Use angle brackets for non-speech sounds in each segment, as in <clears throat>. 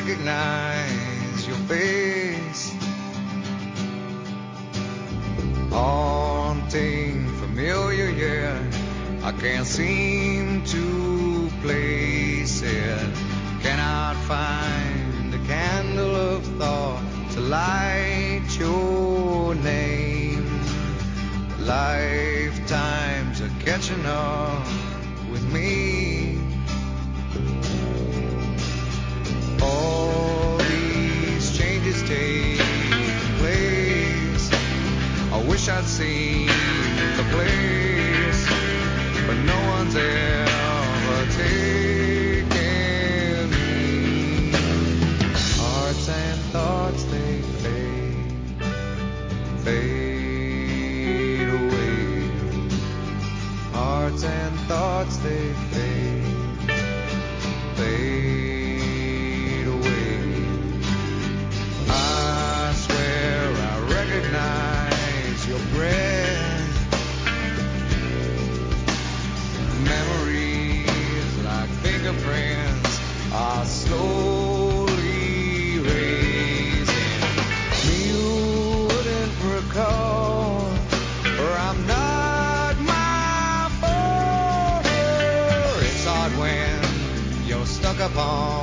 recognize your face. Haunting, familiar, yet I can't seem upon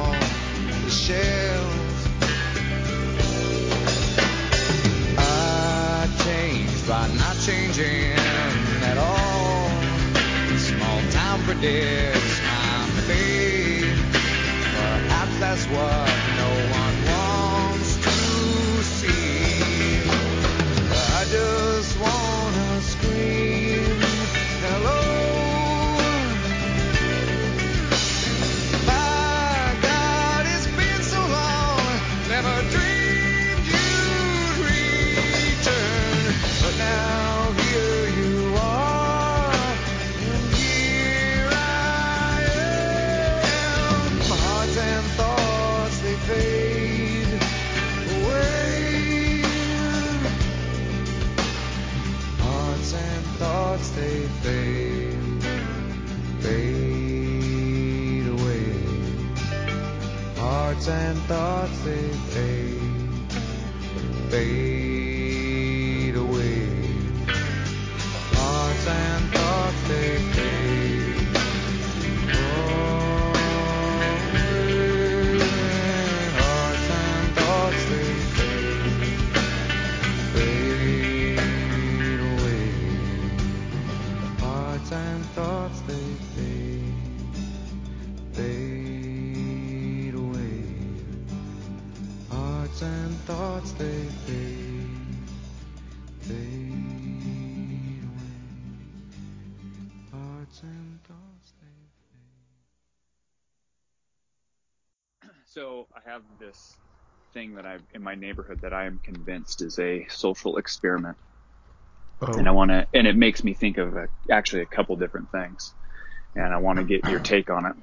have this thing that I in my neighborhood that I am convinced is a social experiment, Oh, and I want to, and it makes me think of a, actually a couple different things, and I want to get your take on it.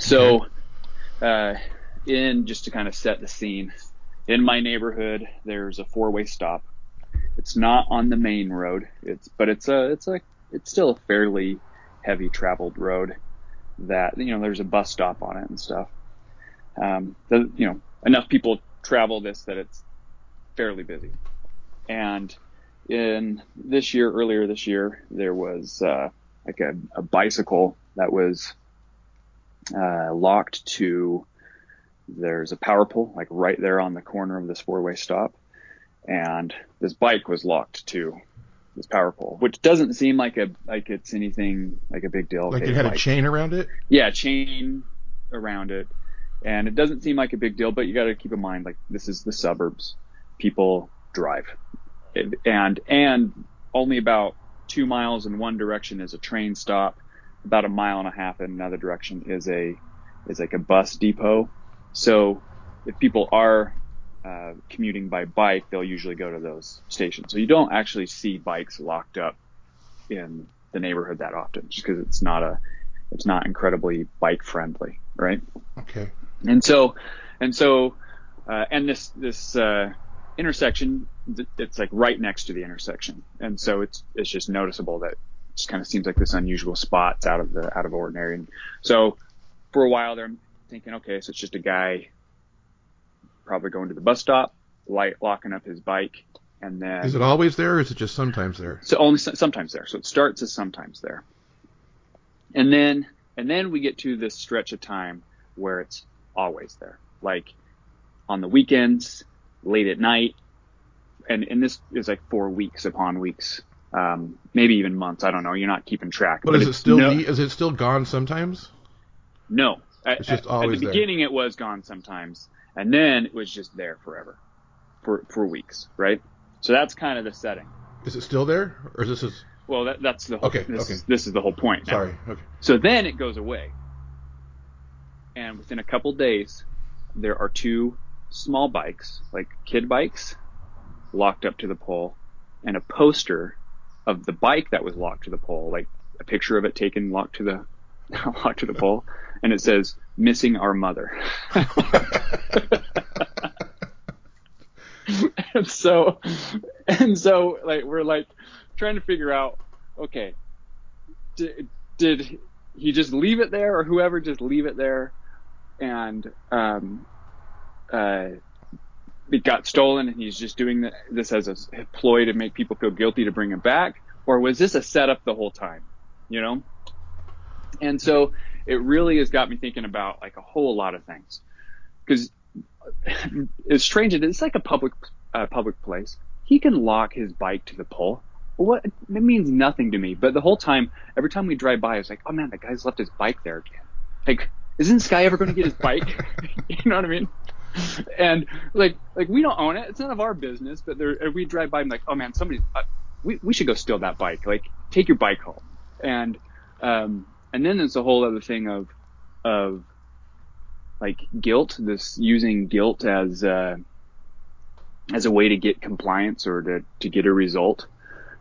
So, uh, in just to kind of set the scene, in my neighborhood, there's a four-way stop. It's not on the main road. It's but it's a it's a it's still a fairly heavy traveled road that you know there's a bus stop on it and stuff. Um, the, you know enough people travel this that it's fairly busy. And in this year, earlier this year, there was uh, like a, a bicycle that was uh, locked to. There's a power pole like right there on the corner of this four-way stop, and this bike was locked to this power pole, which doesn't seem like a like it's anything like a big deal. like Okay, it had a chain around it. yeah, chain around it. And it doesn't seem like a big deal, but you got to keep in mind, like, this is the suburbs. People drive. And, and only about two miles in one direction is a train stop. About a mile and a half in another direction is a, is like a bus depot. So if people are, uh, commuting by bike, they'll usually go to those stations. So you don't actually see bikes locked up in the neighborhood that often just because it's not a, it's not incredibly bike friendly, right? Okay. And so, and so, uh, and this, this, uh, intersection, th- it's like right next to the intersection. And so it's, it's just noticeable that it just kind of seems like this unusual spot. It's out of the, out of ordinary. And so for a while there, thinking, okay, so it's just a guy probably going to the bus stop, light locking up his bike, and then Is it always there, or is it just sometimes there? so only so- sometimes there. So it starts as sometimes there, and then and then we get to this stretch of time where it's always there, like on the weekends, late at night, and and this is like four weeks upon weeks, um, maybe even months. I don't know. You're not keeping track. But is it still no, is it still gone sometimes? no. At, It's just at- always at the there. beginning, it was gone sometimes, and then it was just there forever, for for weeks, right? So that's kind of the setting. Is it still there, or is this is Well, that, that's the whole. Okay, This okay. is this is the whole point. now. sorry? Okay. So then it goes away. And within a couple days, there are two small bikes, like kid bikes, locked up to the pole, and a poster of the bike that was locked to the pole, like a picture of it taken locked to the <laughs> locked to the pole, and it says "Missing our mother." <laughs> and so, and so, like we're like trying to figure out, okay, did, did he just leave it there, or whoever just leave it there, and um, uh, it got stolen, and he's just doing this as a ploy to make people feel guilty to bring him back, or was this a setup the whole time, you know? And so it really has got me thinking about like a whole lot of things, because <laughs> it's strange it's like a public uh, public place. He can lock his bike to the pole. What it means nothing to me. But the whole time, every time we drive by, it's like, oh man, that guy's left his bike there again. Like, isn't Sky ever going to get his bike? <laughs> <laughs> you know what I mean? And like, like we don't own it. It's none of our business. But there, we drive by, I'm like, oh man, somebody, uh, we we should go steal that bike. Like, take your bike home. And um, and then there's a whole other thing of of like guilt, this using guilt as uh, as a way to get compliance or to, to get a result.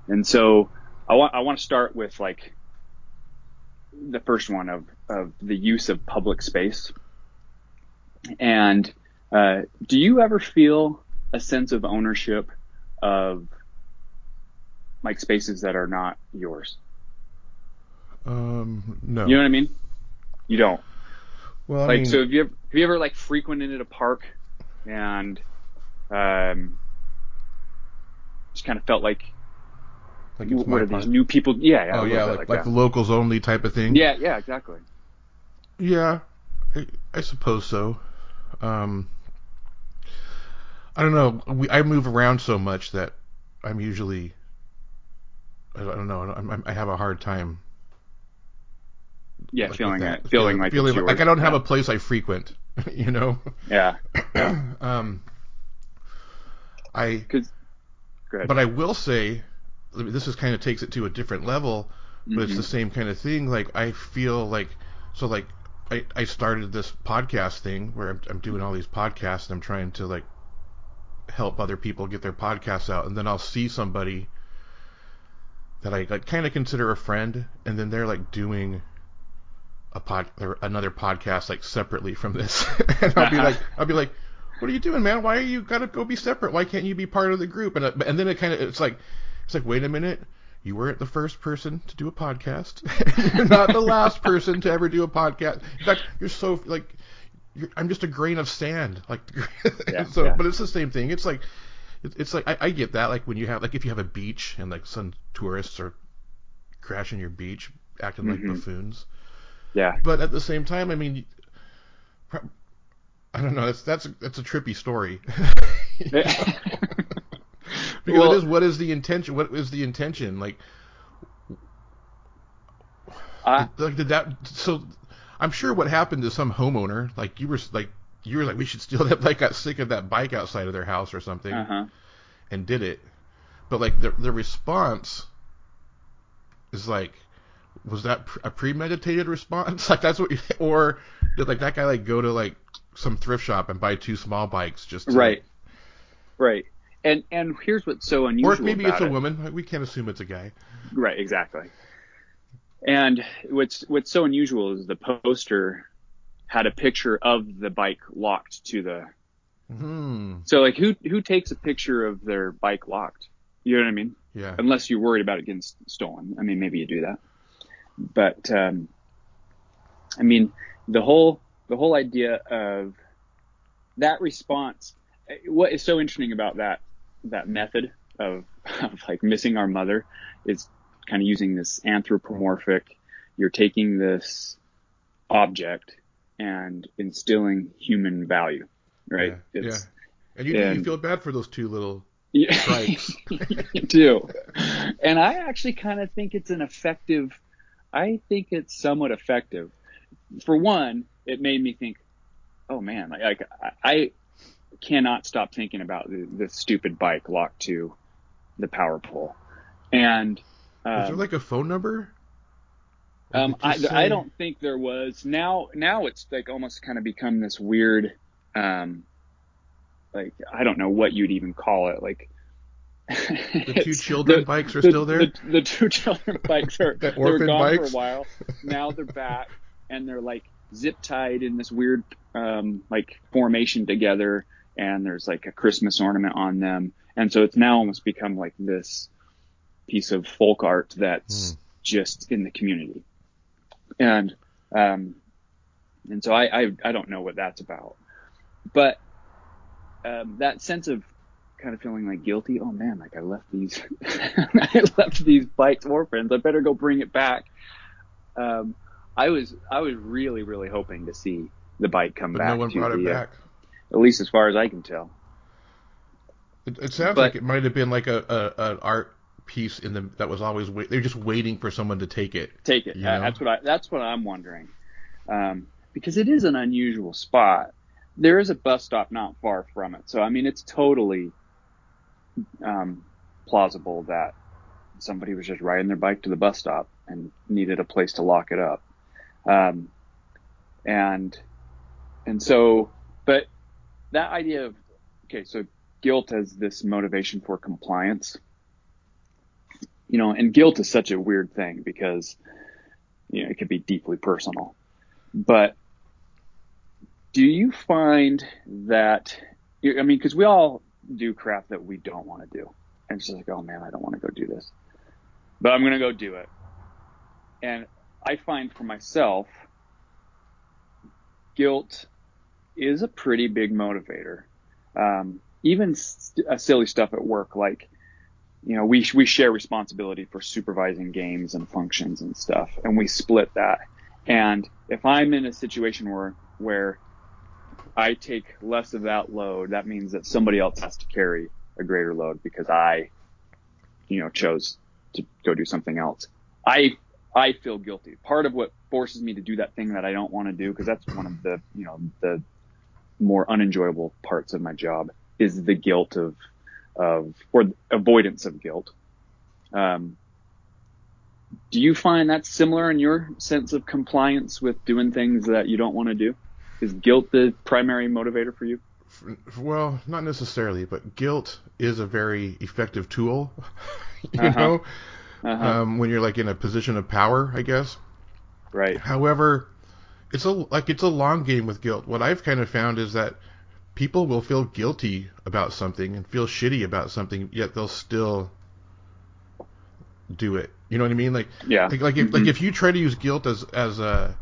And so I want I want to start with like the first one of of the use of public space. And uh, do you ever feel a sense of ownership of like spaces that are not yours? Um, no. You know what I mean? You don't. well, I like mean, so have you ever have you ever like frequented a park and um just kind of felt like like it's what are these new people yeah, yeah Oh yeah, bit like like, the locals only type of thing. yeah yeah exactly Yeah, I, I suppose so. Um, I don't know. We, I move around so much that I'm usually. I don't, I don't know. I'm, I have a hard time. yeah like, feeling that. it feeling like it's yours. like I don't have yeah. a place I frequent. <laughs> You know. yeah <clears throat> um. <clears throat> I. But I will say, this is kind of takes it to a different level, but it's Mhm. the same kind of thing. Like I feel like so like I, I started this podcast thing where I'm, I'm doing all these podcasts and I'm trying to like help other people get their podcasts out, and then I'll see somebody that I like kind of consider a friend, and then they're like doing a pod or another podcast like separately from this, <laughs> and I'll be <laughs> like I'll be like, what are you doing, man? Why are you gotta go be separate? Why can't you be part of the group? And uh, and then it kind of it's like it's like wait a minute. You weren't the first person to do a podcast. <laughs> you're not the last person to ever do a podcast. In fact, you're so like you're, I'm just a grain of sand. Like <laughs> Yeah, so, yeah. but it's the same thing. It's like it's like I, I get that. Like when you have like if you have a beach and like some tourists are crashing your beach, acting like Mhm. buffoons. yeah But at the same time, I mean, I don't know. That's that's that's a trippy story. <laughs> Because Well- it is. What is the intention? What is the intention? Like, I, like did that? So, I'm sure what happened to some homeowner, like you were like you were like we should steal <laughs> that. Like got sick of that bike outside of their house or something, uh-huh and did it. But like the the response is like, was that a premeditated response? <laughs> Like that's what, you, or did like that guy like go to like some thrift shop and buy two small bikes just to, right right and and here's what's so unusual Or maybe it's a it. woman. We can't assume it's a guy. Right, exactly. And what's what's so unusual is the poster had a picture of the bike locked to the. Hmm. So like, who who takes a picture of their bike locked? You know what I mean? Yeah. Unless you're worried about it getting stolen. I mean, maybe you do that. But um, I mean, the whole the whole idea of that response. What is so interesting about that that method of, <laughs> of like missing our mother is kind of using this anthropomorphic. You're taking this object and instilling human value, right? Yeah. Yeah. And you, and- you feel bad for those two little Yeah, Strikes. <laughs> <laughs> you do. And I actually kind of think it's an effective, I think it's somewhat effective. For one, it made me think, oh man, like, like I, I cannot stop thinking about the, the stupid bike locked to the power pole. And, is there um, like a phone number? Um, I, just I don't think there was. Now, now it's like almost kind of become this weird, um, like I don't know what you'd even call it. Like The <laughs> two children bikes are still there? The, the two children <laughs> bikes are The they were orphan gone bikes? for a while. Now they're back and they're like zip tied in this weird um, like formation together, and there's like a Christmas ornament on them, and so it's now almost become like this piece of folk art that's Hmm. just in the community, and um, and so I, I I don't know what that's about, but um, that sense of kind of feeling like guilty. Oh man, like I left these, <laughs> I left these bikes orphans. I better go bring it back. Um, I was I was really really hoping to see the bike come But back no one brought it the, uh, back. At least as far as I can tell. It, it sounds but- like it might have been like a, a an art piece in the that was always wait. They're just waiting for someone to take it. Take it. You Uh. That's what I that's what I'm wondering. Um, because it is an unusual spot. There is a bus stop not far from it, so I mean it's totally um, plausible that somebody was just riding their bike to the bus stop and needed a place to lock it up. Um, and and so, but that idea of okay, so guilt as this motivation for compliance, you know, and guilt is such a weird thing because you know it could be deeply personal. But do you find that I mean, because we all do crap that we don't want to do, and it's just like, oh man, I don't want to go do this, but I'm gonna go do it. And I find for myself, guilt is a pretty big motivator. Um, even st- uh, silly stuff at work, like you know, we we share responsibility for supervising games and functions and stuff, and we split that. And if I'm in a situation where where I take less of that load, that means that somebody else has to carry a greater load because I, you know, chose to go do something else. I I feel guilty. Part of what forces me to do that thing that I don't want to do, because that's one of the you know the more unenjoyable parts of my job, is the guilt of of or avoidance of guilt. Um, do you find that similar in your sense of compliance with doing things that you don't want to do? Is guilt the primary motivator for you? Well, not necessarily, but guilt is a very effective tool. <laughs> you Uh-huh. know, Uh-huh. um, when you're like in a position of power, I guess. right. However, it's a like it's a long game with guilt. What I've kind of found is that people will feel guilty about something and feel shitty about something, yet they'll still do it. You know what I mean? Like Yeah. like like if like Mhm. if you try to use guilt as as a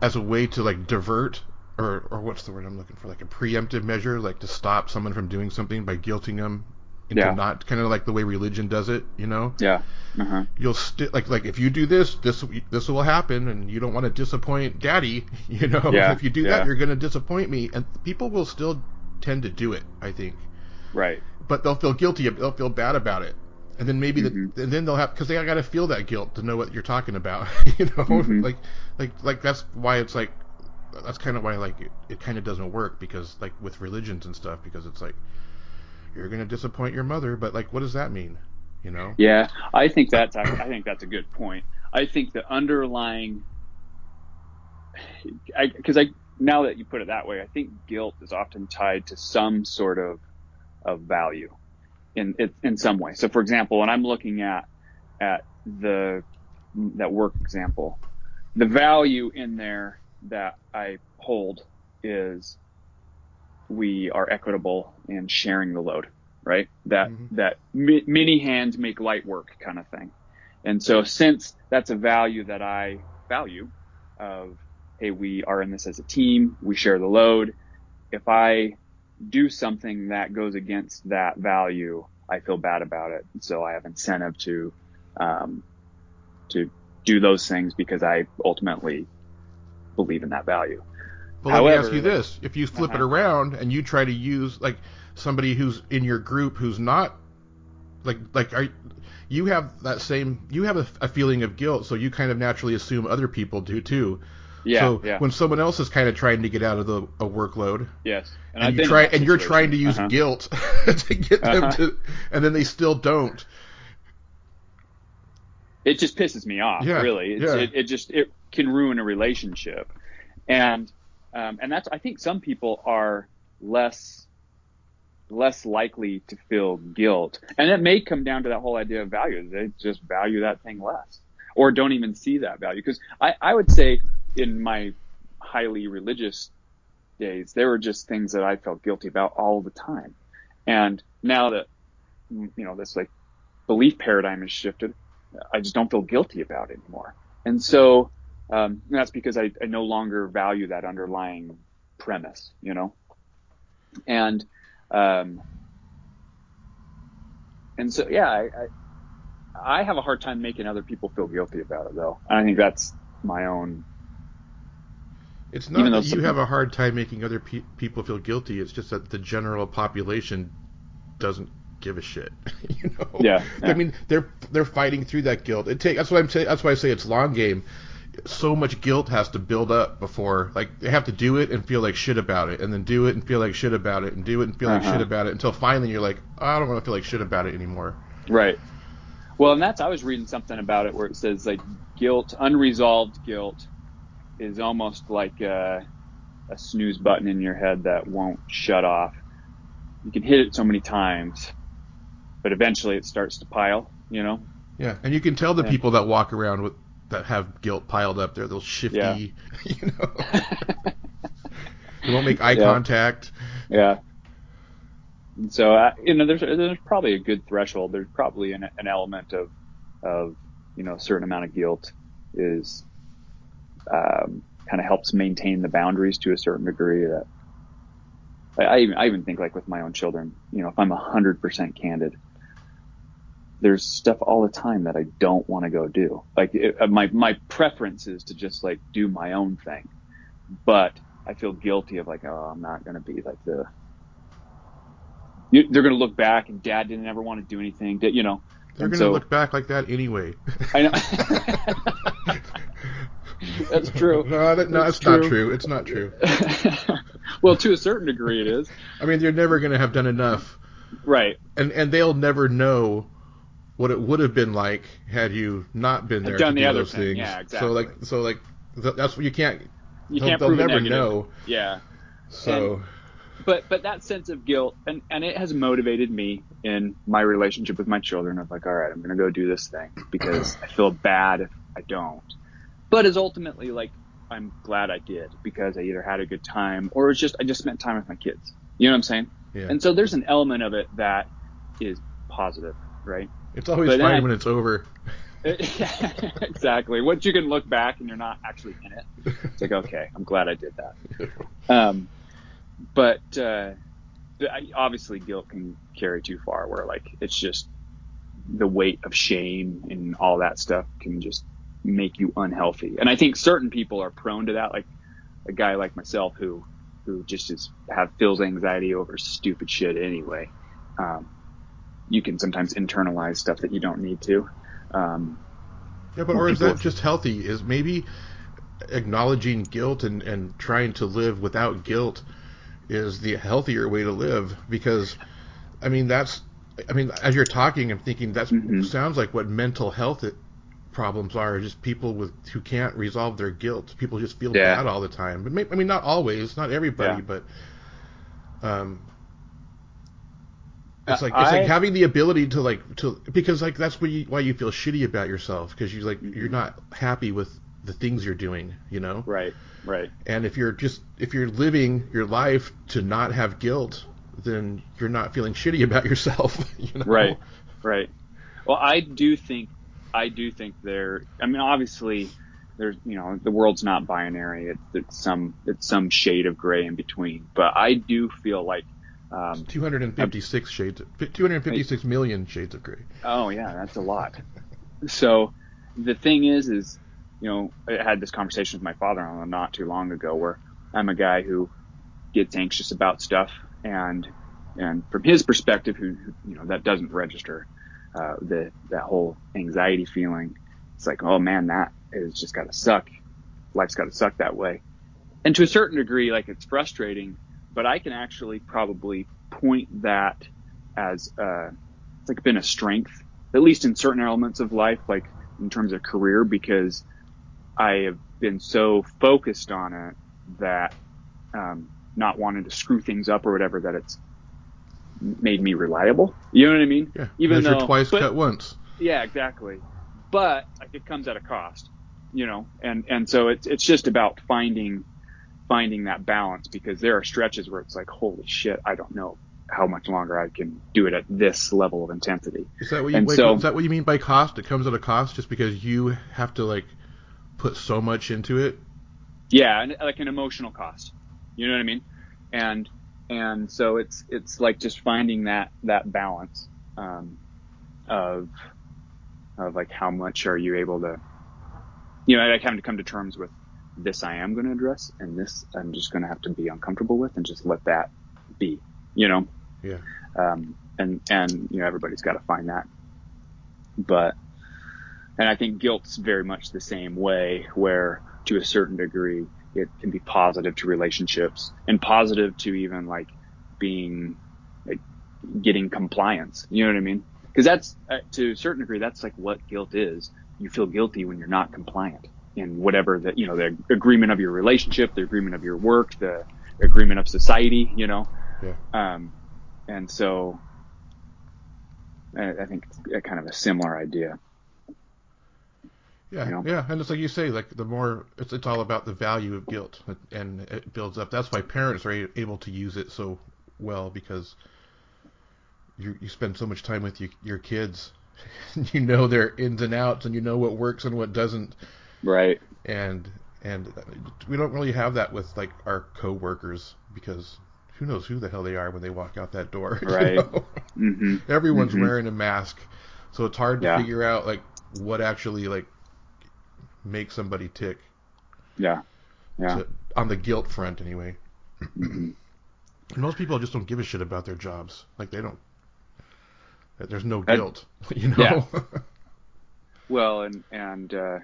as a way to like divert or or what's the word I'm looking for like a preemptive measure like to stop someone from doing something by guilting them into Yeah. not kind of like the way religion does it, you know? Yeah. Uh-huh. you'll still like like if you do this this this will happen and you don't want to disappoint daddy <laughs> you know Yeah, if you do yeah. that you're going to disappoint me and people will still tend to do it i think Right. but they'll feel guilty they'll feel bad about it and then maybe Mhm. the, and then they'll have because they got to feel that guilt to know what you're talking about <laughs> you know Mhm. like like like that's why it's like that's kind of why like it, it kind of doesn't work because like with religions and stuff because it's like you're going to disappoint your mother but like what does that mean you know Yeah, I think that's I, think that's a good point. I think the underlying, because I, now that you put it that way, I think guilt is often tied to some sort of of value in in, in some way. So, for example, when I'm looking at at the that work example, the value in there that I hold is we are equitable in sharing the load, right? That Mhm. that mi- many hands make light work kind of thing. And so since that's a value that I value of hey, we are in this as a team. We share the load. If I do something that goes against that value, I feel bad about it. So I have incentive to, um, to do those things because I ultimately believe in that value. Well, let me ask you this: if you flip it Uh-huh. around and you try to use like somebody who's in your group who's not like like are you have that same you have a, a feeling of guilt, so you kind of naturally assume other people do too. Yeah. so yeah. when someone else is kind of trying to get out of the a workload, yes. and, I've you try and you're trying to use Uh-huh. guilt <laughs> to get them Uh-huh. to, and then they still don't. it just pisses me off Yeah, really it's, yeah. it, it just it can ruin a relationship and um, and that's i think some people are less less likely to feel guilt. And it may come down to that whole idea of value. They just value that thing less or don't even see that value. Because I, I would say in my highly religious days there were just things that i felt guilty about all the time. And now that you know this like belief paradigm has shifted I just don't feel guilty about it anymore. And so um, that's because I, I no longer value that underlying premise, you know. And um, and so yeah, I, I I have a hard time making other people feel guilty about it though. And I think that's my own. It's not that you have a hard time making other pe- people feel guilty. It's just that the general population doesn't give a shit. <laughs> you know? Yeah, I mean, they're they're fighting through that guilt. It take that's what I'm saying. That's why I say it's long game. So much guilt has to build up before, like they have to do it and feel like shit about it, and then do it and feel like shit about it, and do it and feel like Uh-huh. shit about it, until finally you're like, oh, I don't want to feel like shit about it anymore. Right. Well, and that's I was reading something about it where it says like guilt, unresolved guilt, is almost like a, a snooze button in your head that won't shut off. You can hit it so many times, but eventually it starts to pile. You know. Yeah, and you can tell the Yeah. people that walk around with that have guilt piled up. They're those shifty, Yeah. <laughs> you know. <laughs> they won't make eye Yeah. contact. Yeah. And so, uh, you know, there's there's probably a good threshold. There's probably an, an element of of you know a certain amount of guilt is um, kind of helps maintain the boundaries to a certain degree. That I, I even I even think like with my own children, you know, if I'm a hundred percent candid, there's stuff all the time that I don't want to go do. Like it, uh, my my preference is to just like do my own thing, but I feel guilty of like, oh, I'm not going to be like the you, they're going to look back and dad didn't ever want to do anything that, you know, They're And gonna so- look back like that anyway. I know. <laughs> That's true. no, that, no, That's it's not true. true. It's not true. <laughs> well, to a certain degree it is. I mean, they're never gonna have done enough, Right. and and they'll never know what it would have been like had you not been there done to the do other those thing. things. Yeah, So like, so like, that's what you can't. You they'll, can't they'll prove never negative. know. Yeah. So But but that sense of guilt and, and it has motivated me in my relationship with my children of like, all right, I'm gonna go do this thing because I feel bad if I don't. But is ultimately like I'm glad I did because I either had a good time or it's just I just spent time with my kids. You know what I'm saying? yeah, And so there's an element of it that is positive, right? It's always but fine I- when it's over. <laughs> exactly. Once you can look back and you're not actually in it, it's like, okay, I'm glad I did that. Um, but, uh, obviously guilt can carry too far where like it's just the weight of shame and all that stuff can just make you unhealthy. And I think certain people are prone to that, like a guy like myself who, who just is have feels anxiety over stupid shit anyway. Um, you can sometimes internalize stuff that you don't need to. Um, Yeah, but or is that just healthy? Is maybe acknowledging guilt and, and trying to live without guilt is the healthier way to live because I mean that's I mean as you're talking I'm thinking that Mhm. sounds like what mental health it, problems are just people with who can't resolve their guilt people just feel Yeah. bad all the time but may, I mean not always not everybody Yeah. but um it's like it's I- like having the ability to like to because like that's why you, why you feel shitty about yourself because you like you're not happy with the things you're doing you know right, right. and if you're just if you're living your life to not have guilt then you're not feeling shitty about yourself <laughs> you know Right, right. Well, I do think, I do think there. I mean, obviously, there's you know the world's not binary. It's, it's some it's some shade of gray in between. But I do feel like um, 256 shades, 256 million shades of gray. Oh yeah, that's a lot. so the thing is, is you know, I had this conversation with my father not too long ago, where I'm a guy who gets anxious about stuff, and and from his perspective, who you know that doesn't register uh, the that whole anxiety feeling. It's like, oh man, that is just got to suck. Life's got to suck that way. And to a certain degree, like it's frustrating, but I can actually probably point that as uh, it's like been a strength, at least in certain elements of life, like in terms of career, because I have been so focused on it that um, not wanting to screw things up or whatever that it's made me reliable. You know what I mean? Yeah. Even though twice, but, cut once. Yeah, exactly. But like it comes at a cost, you know, and and so it's it's just about finding finding that balance because there are stretches where it's like, holy shit, I don't know how much longer I can do it at this level of intensity. Is that what you, wait, so, is that what you mean by cost? It comes at a cost just because you have to like put so much into it? Yeah, like an emotional cost. You know what I mean? And and so it's it's like just finding that that balance um, of of like how much are you able to you know like having to come to terms with this I am going to address and this I'm just going to have to be uncomfortable with and just let that be you know yeah um, and and you know everybody's got to find that but and I think guilt's very much the same way where to a certain degree it can be positive to relationships and positive to even like being like getting compliance. You know what I mean? Because that's uh, to a certain degree, that's like what guilt is. You feel guilty when you're not compliant in whatever the you know the agreement of your relationship, the agreement of your work, the agreement of society. You know. Yeah. Um, and so I, I think it's kind of a similar idea. Yeah, you know? yeah, and it's like you say, like the more it's it's all about the value of guilt, and it builds up. That's why parents are able to use it so well because you you spend so much time with you, your kids, <laughs> you know their ins and outs, and you know what works and what doesn't. Right. And and we don't really have that with like our coworkers because who knows who the hell they are when they walk out that door. <laughs> Right. You know? mm-hmm. Everyone's mm-hmm. wearing a mask, so it's hard to yeah. figure out like what actually like makes somebody tick. Yeah. Yeah. To, on the guilt front, anyway. Mm-hmm. <clears throat> Most people just don't give a shit about their jobs. Like they don't. There's no guilt, <laughs> you know. Yeah. <laughs> well, and and uh,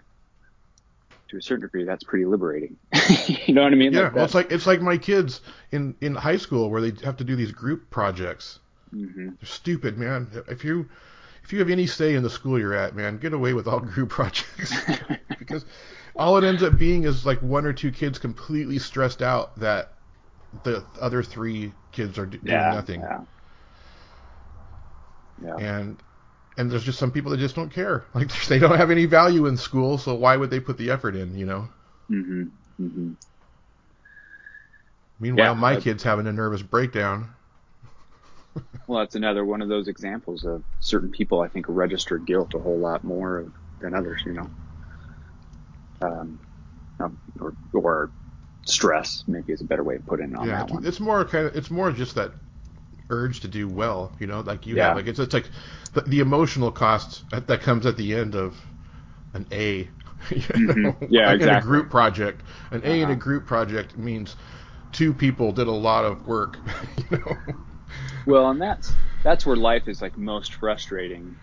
to a certain degree, that's pretty liberating. <laughs> you know what I mean? Yeah. Like well, it's like it's like my kids in in high school where they have to do these group projects. Mm-hmm. They're stupid, man. If you if you have any say in the school you're at, man, get away with all <laughs> group projects <laughs> because all it ends up being is like one or two kids completely stressed out that the other three kids are doing yeah, nothing. Yeah. Yeah. And and there's just some people that just don't care. <laughs> Like they don't have any value in school, so why would they put the effort in? You know. Mm-hmm. Mm-hmm. Meanwhile, yeah, my kid's having a nervous breakdown. <laughs> well, that's another one of those examples of certain people I think register guilt a whole lot more than others. You know um, or, or stress maybe is a better way of putting it on yeah, that one. It's more kind of it's more just that urge to do well, you know, like you yeah. have like it's it's like the, the emotional cost that comes at the end of an A. <laughs> mm-hmm. Yeah, like exactly. In a group project, an uh-huh. A in a group project means two people did a lot of work. <laughs> You know. Well, and that's that's where life is like most frustrating.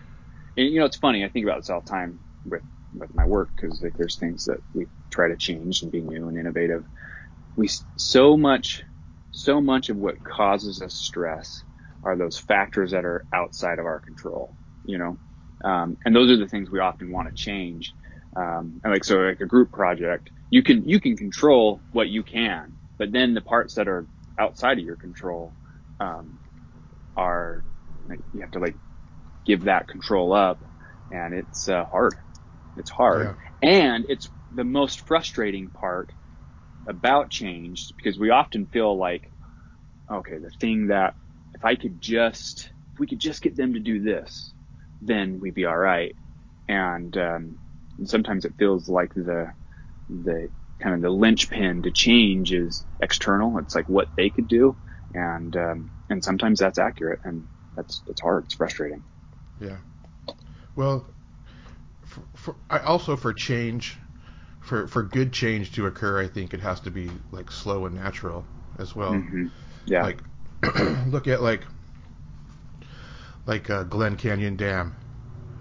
And you know, it's funny. I think about this all the time with with my work because like there's things that we try to change and be new and innovative. We so much, so much of what causes us stress are those factors that are outside of our control, you know? Um, and those are the things we often want to change. Um, and like, so like a group project, you can, you can control what you can, but then the parts that are outside of your control, um, are like, you have to like give that control up and it's, uh, hard. It's hard. Yeah. And it's the most frustrating part about change because we often feel like, okay, the thing that if I could just, if we could just get them to do this, then we'd be all right. And, um, and sometimes it feels like the, the kind of the linchpin to change is external. It's like what they could do, and um, and sometimes that's accurate, and that's it's hard. It's frustrating. Yeah. Well, for, for I also for change, for for good change to occur, I think it has to be like slow and natural as well. hmm Yeah. Like <clears throat> look at like like uh, Glen Canyon Dam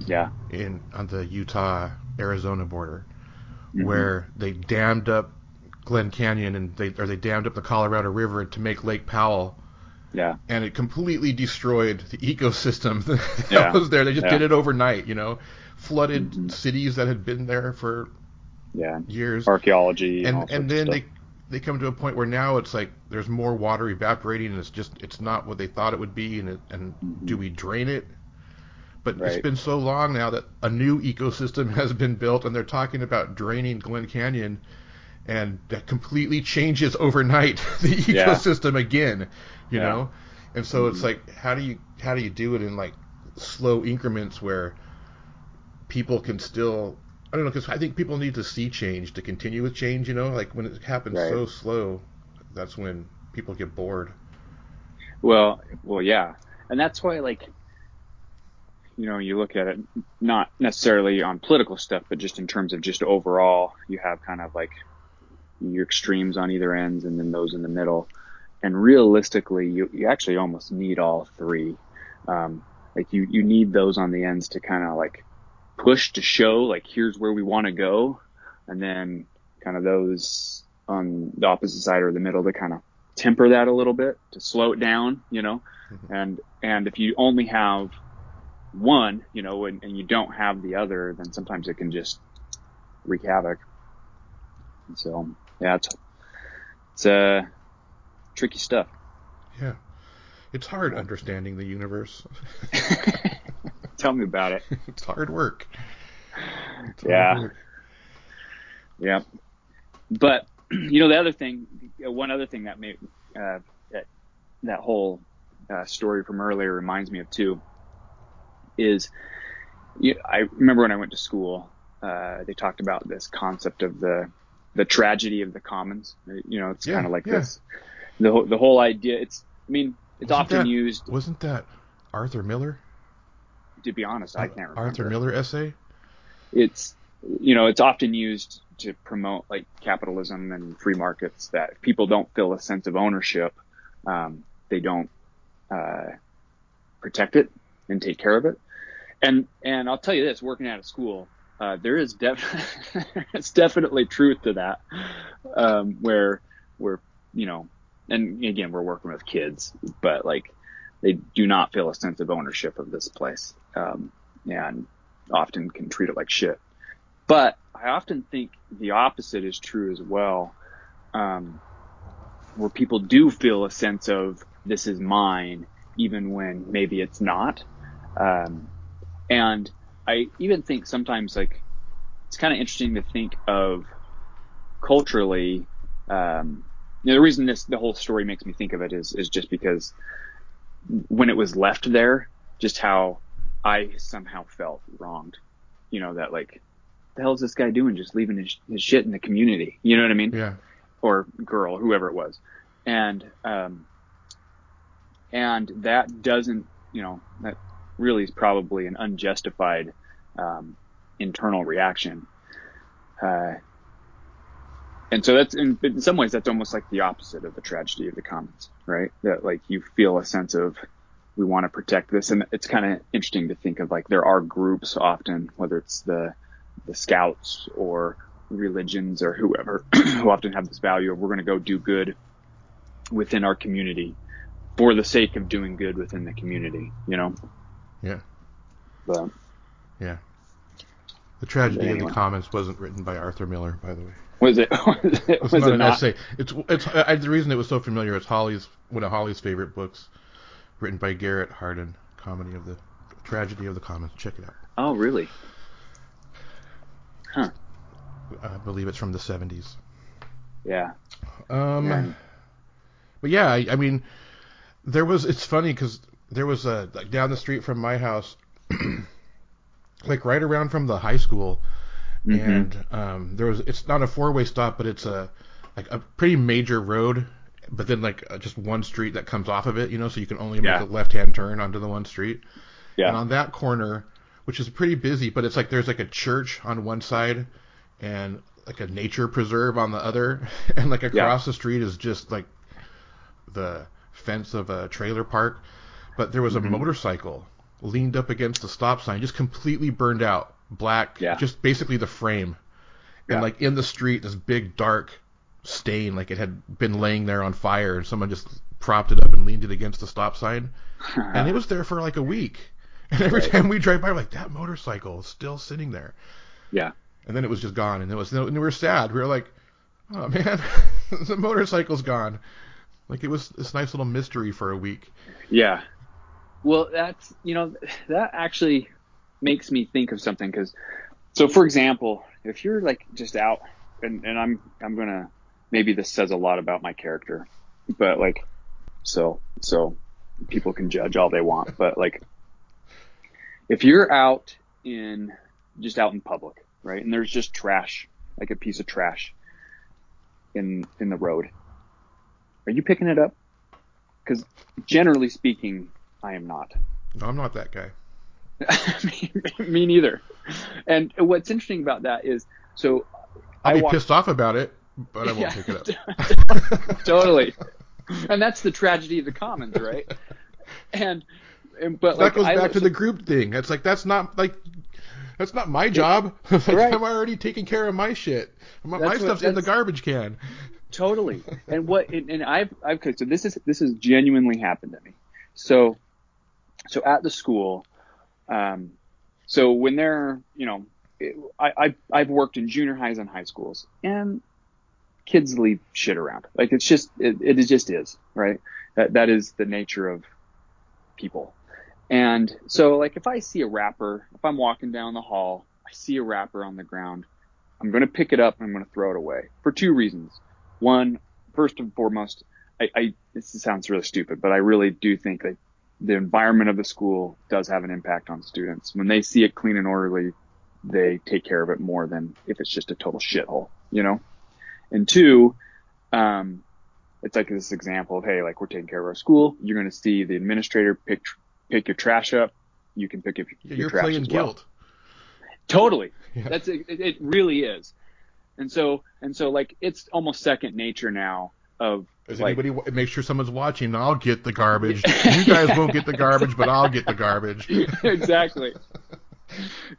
yeah. in on the Utah Arizona border, Mhm. where they dammed up Glen Canyon and they or they dammed up the Colorado River to make Lake Powell, Yeah. and it completely destroyed the ecosystem <laughs> that Yeah. was there. They just Yeah. did it overnight, you know, flooded Mhm. cities that had been there for Yeah. years, Archaeology and, and and then they they come to a point where now it's like there's more water evaporating and it's just it's not what they thought it would be and it, and Mhm. do we drain it but it's been so long now that a new ecosystem <laughs> has been built and they're talking about draining Glen Canyon and that completely changes overnight <laughs> the Yeah. ecosystem again you Yeah. know and so it's Mhm. like how do you how do you do it in like slow increments where people can still I don't know because I think people need to see change to continue with change. You know, like when it happens Right. so slow, that's when people get bored. Well, well, yeah, and that's why, like, you know, you look at it not necessarily on political stuff, but just in terms of just overall, you have kind of like your extremes on either ends, and then those in the middle. And realistically, you you actually almost need all three. Um, like you you need those on the ends to kind of like push to show like here's where we want to go, and then kind of those on the opposite side or the middle to kind of temper that a little bit to slow it down, you know. Mhm. And and if you only have one, you know, and, and you don't have the other, then sometimes it can just wreak havoc. And so yeah, it's it's uh tricky stuff. Yeah, it's hard understanding the universe. <laughs> <laughs> Tell me about it. <laughs> it's hard work. It's hard Yeah. work. Yeah. But <clears throat> you know the other thing, uh, one other thing that made uh, that that whole uh, story from earlier reminds me of too is you, I remember when I went to school, uh, they talked about this concept of the the tragedy of the commons. You know, it's Yeah, kind of like yeah. this the whole- the whole idea. It's I mean it's Wasn't often that- used. Wasn't that Arthur Miller? To be honest, I can't remember. Arthur Miller essay. it's you know it's often used to promote like capitalism and free markets that if people don't feel a sense of ownership um, they don't uh, protect it and take care of it and and I'll tell you this working out of school uh, there is def- <laughs> it's definitely truth to that um, where where you know and again we're working with kids but like they do not feel a sense of ownership of this place um, and often can treat it like shit but I often think the opposite is true as well, um, where people do feel a sense of this is mine, even when maybe it's not. Um, and I even think sometimes like it's kind of interesting to think of culturally. Um, you know, the reason this the whole story makes me think of it is is just because when it was left there, just how I somehow felt wronged. You know that like the hell is this guy doing just leaving his, his shit in the community? You know what I mean? Yeah. Or girl, whoever it was. And, um, and that doesn't, you know, that really is probably an unjustified, um, internal reaction. Uh, and so that's in, in some ways that's almost like the opposite of the tragedy of the commons, right? That like you feel a sense of we want to protect this, and it's kind of interesting to think of like there are groups often, whether it's the the scouts or religions or whoever, <clears throat> who often have this value of we're going to go do good within our community for the sake of doing good within the community, you know. Yeah. But Yeah. The tragedy of the commons wasn't written by Arthur Miller, by the way. Was it <laughs> was it, It's was not it an not? essay. It's it's I, the reason it was so familiar. It's Holly's one of Holly's favorite books, written by Garrett Hardin, comedy of the tragedy of the commons. Check it out. Oh, really? Huh? I believe it's from the 70s. Yeah. Um, And- but yeah, I, I mean, there was. It's funny because there was a like down the street from my house, <clears throat> like right around from the high school. Mhm. and um, there was it's not a four way stop, but it's a like a pretty major road, but then like uh, just one street that comes off of it, you know, so you can only Yeah. make a left hand turn onto the one street. Yeah. And on that corner, which is pretty busy, but it's like there's like a church on one side and like a nature preserve on the other, <laughs> and like across the street is just like the fence of a trailer park. But there was a Mhm. motorcycle leaned up against the stop sign, just completely burned out, black, Yeah. just basically the frame. And Yeah. like in the street, this big dark stain, like it had been laying there on fire, and someone just propped it up and leaned it against the stop sign. <laughs> and it was there for like a week. <laughs> And every Right. time we drive by, we're like that motorcycle is still sitting there. yeah. And then it was just gone, and it was and we were sad. We were like, oh man, <laughs> the motorcycle's gone. Like it was this nice little mystery for a week. Yeah. Well, that's you know that actually makes me think of something because so for example, if you're like just out and and I'm I'm gonna maybe this says a lot about my character, but like so so people can judge all they want, but like if you're out in just out in public, right, and there's just trash, like a piece of trash in in the road, are you picking it up? Because generally speaking, I am not. No, I'm not that guy. <laughs> me, neither. And what's interesting about that is, so I'll I be walk- pissed off about it, but I won't Yeah. pick it up. <laughs> totally, and that's the tragedy of the commons, right? And, and but that like goes I back to the group thing. That's like that's not like that's not my job. <laughs> like, Right. I'm already taking care of my shit. My, my what- stuff's in the garbage can. totally. And what and, and I've I've so this is this has genuinely happened to me. So so at the school, um, so when they're you know, it, I, I I've worked in junior highs and high schools, and kids leave shit around. Like it's just it, it just is right. That that is the nature of people. And so like if I see a wrapper, if I'm walking down the hall, I see a wrapper on the ground, I'm going to pick it up and I'm going to throw it away for two reasons. One, first and foremost, I, I this sounds really stupid, but I really do think that the environment of the school does have an impact on students. When they see it clean and orderly, they take care of it more than if it's just a total shithole, you know? And two, um, it's like this example of, hey, like we're taking care of our school. You're going to see the administrator pick, pick your trash up. You can pick up your, You're trash playing as well. guilt. Totally. Yeah. That's it, it really is. And so and so like it's almost second nature now of Does like anybody make sure someone's watching? I'll get the garbage. <laughs> you guys won't get the garbage, but I'll get the garbage. <laughs> exactly.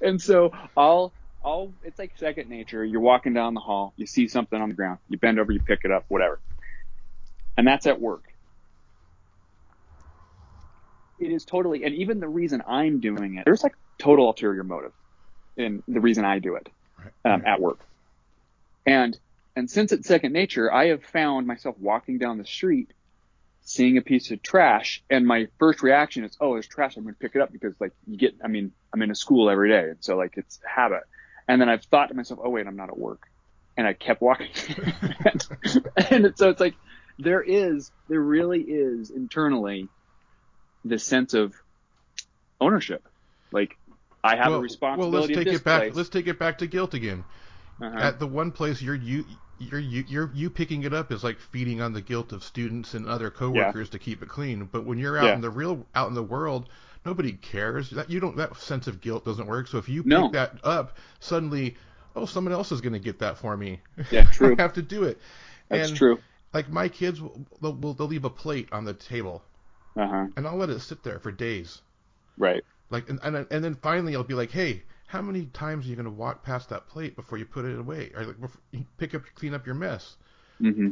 And so I'll I'll it's like second nature. You're walking down the hall, you see something on the ground, you bend over, you pick it up, whatever. And that's at work. It is totally and even the reason I'm doing it, there's like total ulterior motive in the reason I do it. Right. um, at work. And and since it's second nature, I have found myself walking down the street, seeing a piece of trash, and my first reaction is, "Oh, there's trash. I'm going to pick it up because like you get. I mean, I'm in a school every day, and so like it's habit." And then I've thought to myself, "Oh wait, I'm not at work," and I kept walking. and, <laughs> and so it's like there is, there really is internally this sense of ownership. Like I have a responsibility. well, let's take it back. place. Let's take it back to guilt again. Uh-huh. At the one place you're you you're you you're you picking it up is like feeding on the guilt of students and other coworkers to keep it clean. But when you're out Yeah. in the real out in the world, nobody cares. That you don't that sense of guilt doesn't work. So if you No. pick that up, suddenly, oh, someone else is going to get that for me. Yeah, <laughs> true. I have to do it. That's and, true. Like my kids will they'll, will they'll leave a plate on the table, Uh huh. and I'll let it sit there for days. Right. Like and and, and then finally I'll be like, hey, how many times are you going to walk past that plate before you put it away, or like you pick up clean up your mess? hmm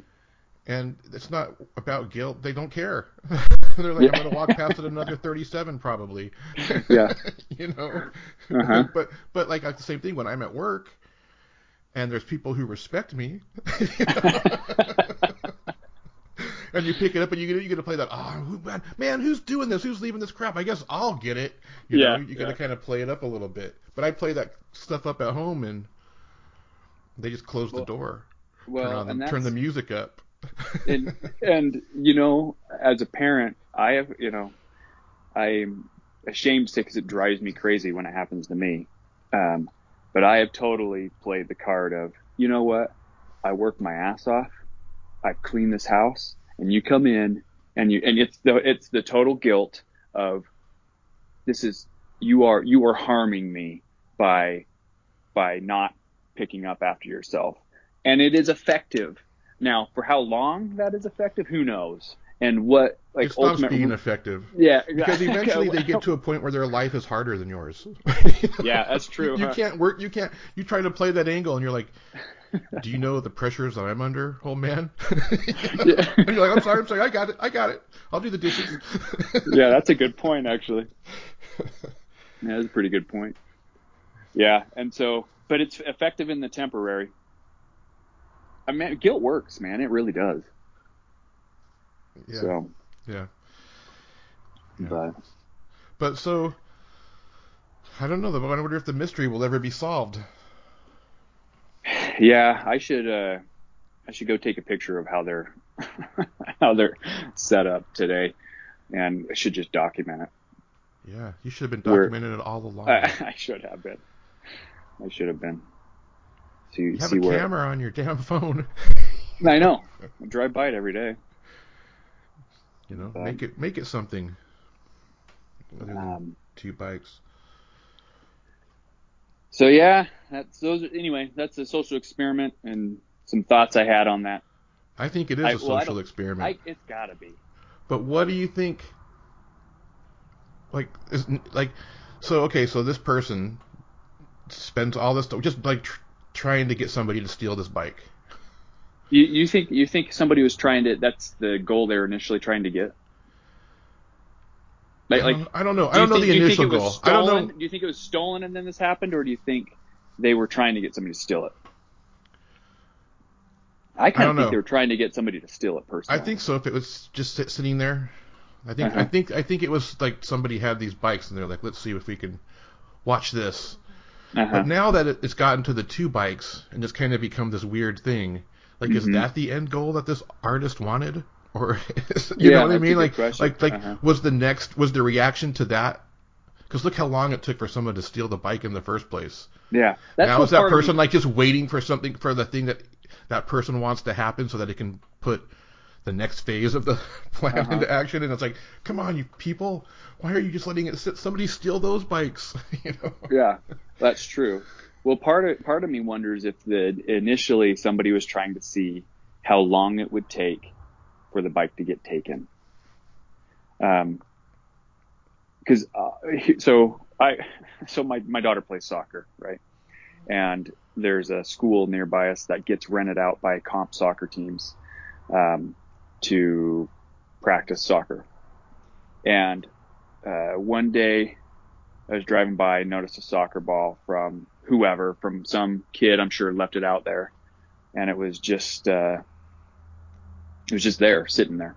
And it's not about guilt. They don't care. <laughs> They're like, Yeah. I'm going to walk past it another 37 probably. <laughs> Yeah. <laughs> you know. Uh-huh. but but like the same thing when I'm at work, and there's people who respect me. And you pick it up and you get you get to play that. Oh who, man, man, who's doing this? Who's leaving this crap? I guess I'll get it. You Yeah, know, you got to kind of play it up a little bit. But I play that stuff up at home and they just close the Well- door, turn Well, on and the, turn the music up. <laughs> and and you know, as a parent, I have you know, I'm ashamed to say because it drives me crazy when it happens to me. Um, but But I have totally played the card of, you know what? I work my ass off. I clean this house and you come in and you, and it's the, it's the total guilt of this is, you are, you are harming me by, by not picking up after yourself. And it is effective. Now, for how long that is effective, who knows? And what, like, it stops ultimate, being effective. yeah, Because eventually they get to a point where their life is harder than yours. Yeah, that's true, <laughs> You huh? can't work. You can't. You try to play that angle, and you're like, <laughs> "Do you know the pressures that I'm under, old man?" <laughs> Yeah. and you're like, "I'm sorry. I'm sorry. I got it. I got it. I'll do the dishes." <laughs> yeah, that's a good point, actually. Yeah, that's a pretty good point. Yeah, and so, but it's effective in the temporary. I mean, guilt works, man. It really does. yeah. So, Yeah. but But so, I don't know. though. I wonder if the mystery will ever be solved. Yeah, I should, uh, I should go take a picture of how they're, <laughs> how they're set up today, and I should just document it. Yeah, you should have been documenting it all along. I, <laughs> I should have been. I should have been. See, you have see a where camera on your damn phone. <laughs> I know. I drive by it every day. You know, Um, make it make it something. Um, two bikes. So yeah, that's those. Anyway, that's a social experiment and some thoughts I had on that. I think it is I- a well, social don't- experiment. I, it's gotta be. But what do you think? Like, is like, so okay, so this person spends all this time just like tr- trying to get somebody to steal this bike. You you think you think somebody was trying to? That's the goal they were initially trying to get. Like, I like don't, I don't know. do I don't know think, the do initial goal. I don't know. Do you think it was stolen and then this happened, or do you think they were trying to get somebody to steal it? I kind don't of think know. they were trying to get somebody to steal it personally. I think so. If it was just sit, sitting there, I think I Uh-huh. think I think it was like somebody had these bikes and they're like, let's see if we can watch this. Uh-huh. But now that it's gotten to the two bikes and it's kind of become this weird thing, like is Mhm. that the end goal that this artist wanted, <laughs> or you Yeah, know what I mean? Like question. like like Uh-huh. was the next was the reaction to that? Because look how long it took for someone to steal the bike in the first place. yeah, that's now is that part of me- person like just waiting for something for the thing that that person wants to happen so that it can put the next phase of the <laughs> plan Uh-huh. into action? And it's like, come on, you people, why are you just letting it sit? Somebody steal those bikes, <laughs> you know? Yeah, that's true. Well, part of part of me wonders if the initially somebody was trying to see how long it would take for the bike to get taken. Um, because uh, so I so my my daughter plays soccer, right? And there's a school nearby us that gets rented out by comp soccer teams um, to practice soccer. And uh, one day I was driving by, noticed a soccer ball from whoever, from some kid, I'm sure left it out there. And it was just, uh, it was just there, sitting there.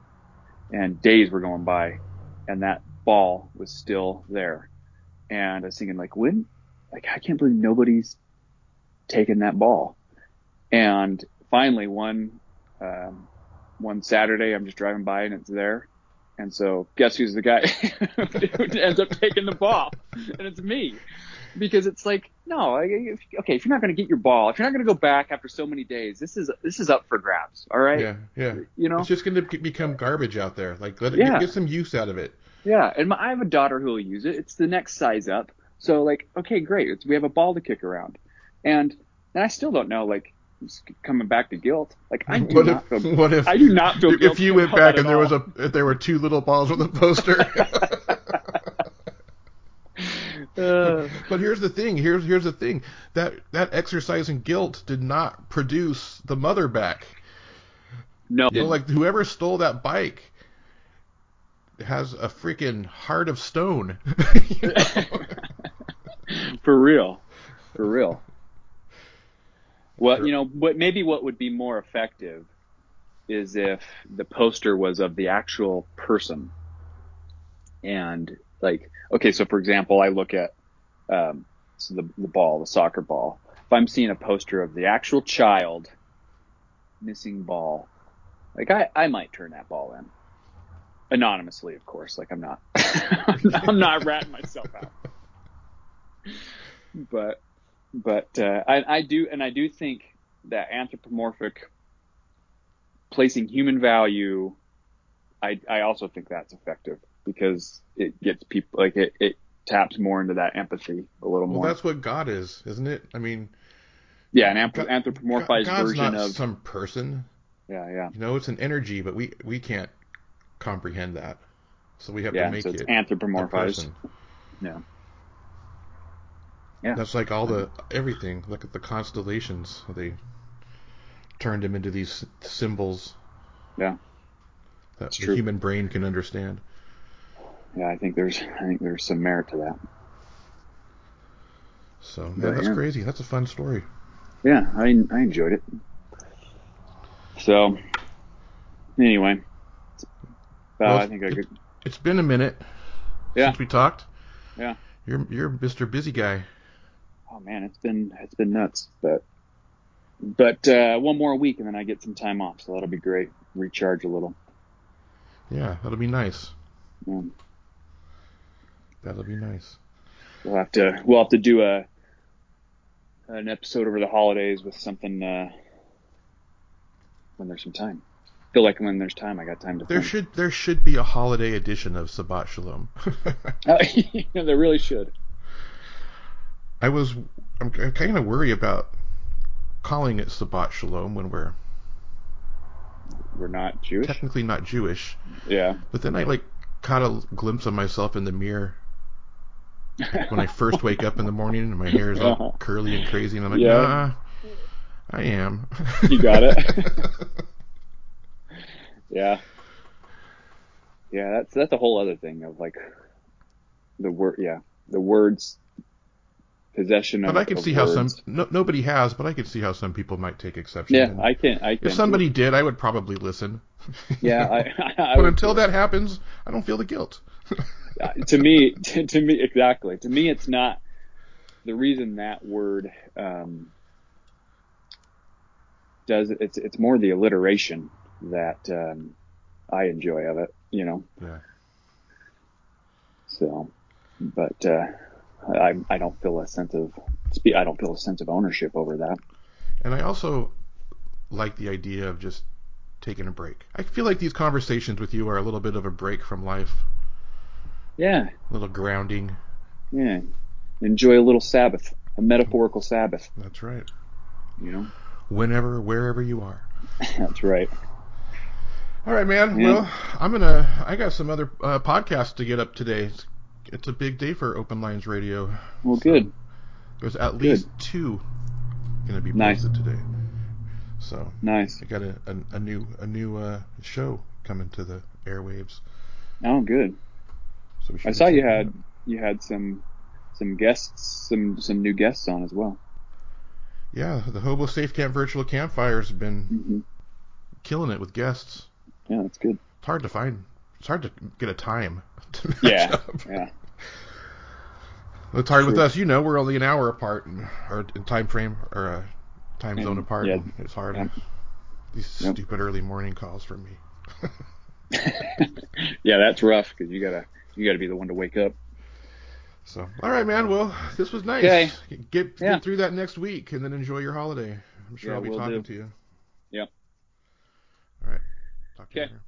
And days were going by and that ball was still there. And I was thinking like, when, like, I can't believe nobody's taken that ball. And finally one, um, one Saturday, I'm just driving by and it's there. And so guess who's the guy <laughs> who ends up taking the ball? And it's me. Because it's like, no, if, okay, if you're not going to get your ball, if you're not going to go back after so many days, this is, this is up for grabs. All right. Yeah, yeah. You know? It's just going to become garbage out there. Like, let it, Yeah. get, some use out of it. Yeah. And my, I have a daughter who will use it. It's the next size up. So like, okay, great. It's, we have a ball to kick around. And, and I still don't know, like, coming back to guilt. Like, I do what not if, feel, what if, I do not feel if you went back and there was a, if there were two little balls with the poster? <laughs> Uh, But here's the thing. Here's here's the thing. That that exercise in guilt did not produce the mother back. no. You know, like whoever stole that bike has a freaking heart of stone. You <laughs> know? for real, for real. Well, you know, what maybe what would be more effective is if the poster was of the actual person, and like, okay, so for example, I look at um, so the the ball, the soccer ball. If I'm seeing a poster of the actual child missing ball, like I I might turn that ball in anonymously, of course. Like I'm not <laughs> I'm not ratting myself out but but uh, I, I do, and I do think that anthropomorphic placing human value, I, I also think that's effective because it gets people like it, it taps more into that empathy a little Well, more. that's what God is, isn't it? I mean, yeah, an anthrop- God- anthropomorphized God's version not of some person. yeah, yeah, You know, it's an energy, but we we can't comprehend that. So we have yeah. to make So it's it anthropomorphized. Yeah, Yeah. That's like all the everything. Look at the constellations. They turned them into these symbols yeah, that the true. human brain can understand. Yeah. I think there's I think there's some merit to that. So yeah, But, that's yeah. crazy. That's a fun story. Yeah, I I enjoyed it. So anyway, uh, Well, I think I could. It's been a minute Yeah. since we talked. Yeah. You're you're Mr. Busy Guy. Oh man, it's been it's been nuts, but but uh, one more week and then I get some time off, so that'll be great. Recharge a little. Yeah, that'll be nice. Yeah. That'll be nice. We'll have to we'll have to do a an episode over the holidays with something uh, when there's some time. I feel like when there's time, I got time to. There think. should there should be a holiday edition of Sabbat Shalom. <laughs> Oh, <laughs> yeah, there really should. I was I'm, I'm kind of worried about calling it Sabbat Shalom when we're We're not Jewish. technically not Jewish. Yeah. But then I like caught a glimpse of myself in the mirror when I first wake up in the morning and my hair is all Uh-huh. curly and crazy and I'm like, Yeah. nah, I am. You got it. <laughs> Yeah. Yeah, that's that's a whole other thing of like the word. Yeah, the words possession of. but I can see how some no, nobody has, but I can see how some people might take exception. Yeah, And I can. I can. if somebody did, I would probably listen. Yeah, I. <laughs> I but until that happens, I don't feel the guilt. <laughs> <laughs> To me, to, <laughs> to me, exactly. To me, it's not the reason that word um, does. It's it's more the alliteration that um, I enjoy of it. You know. Yeah. So, but uh, I I don't feel a sense of I don't feel a sense of ownership over that. And I also like the idea of just taking a break. I feel like these conversations with you are a little bit of a break from life, Yeah, a little grounding. yeah. Enjoy a little Sabbath, a metaphorical Sabbath. That's right. You know, Whenever, wherever you are. <laughs> that's right. All right, man. Yeah. Well, I'm gonna. I got some other uh, podcasts to get up today. It's, it's a big day for Open Lines Radio. Well, So, good. There's at Good. least two gonna be Nice. posted today. So Nice. I got a, a, a new a new uh, show coming to the airwaves. Oh, good. So I saw you had you had some some guests, some some new guests on as well. Yeah, the Hobo Safe Camp virtual campfires have been hmm killing it with guests. Yeah, that's good. It's hard to find. It's hard to get a time <laughs> to match Yeah, up. yeah, It's hard with us, you know. We're only an hour apart, and, or in time frame or uh, time And, zone apart. yeah, it's hard. yeah. These Yep. stupid early morning calls from me. <laughs> <laughs> yeah. That's rough because you gotta you gotta be the one to wake up. So, all right, man. Well, this was nice. Okay. Get Yeah. get through that next week, and then enjoy your holiday. I'm sure Yeah, I'll be talking do. to you. Yep. All right. Talk to you Okay. later.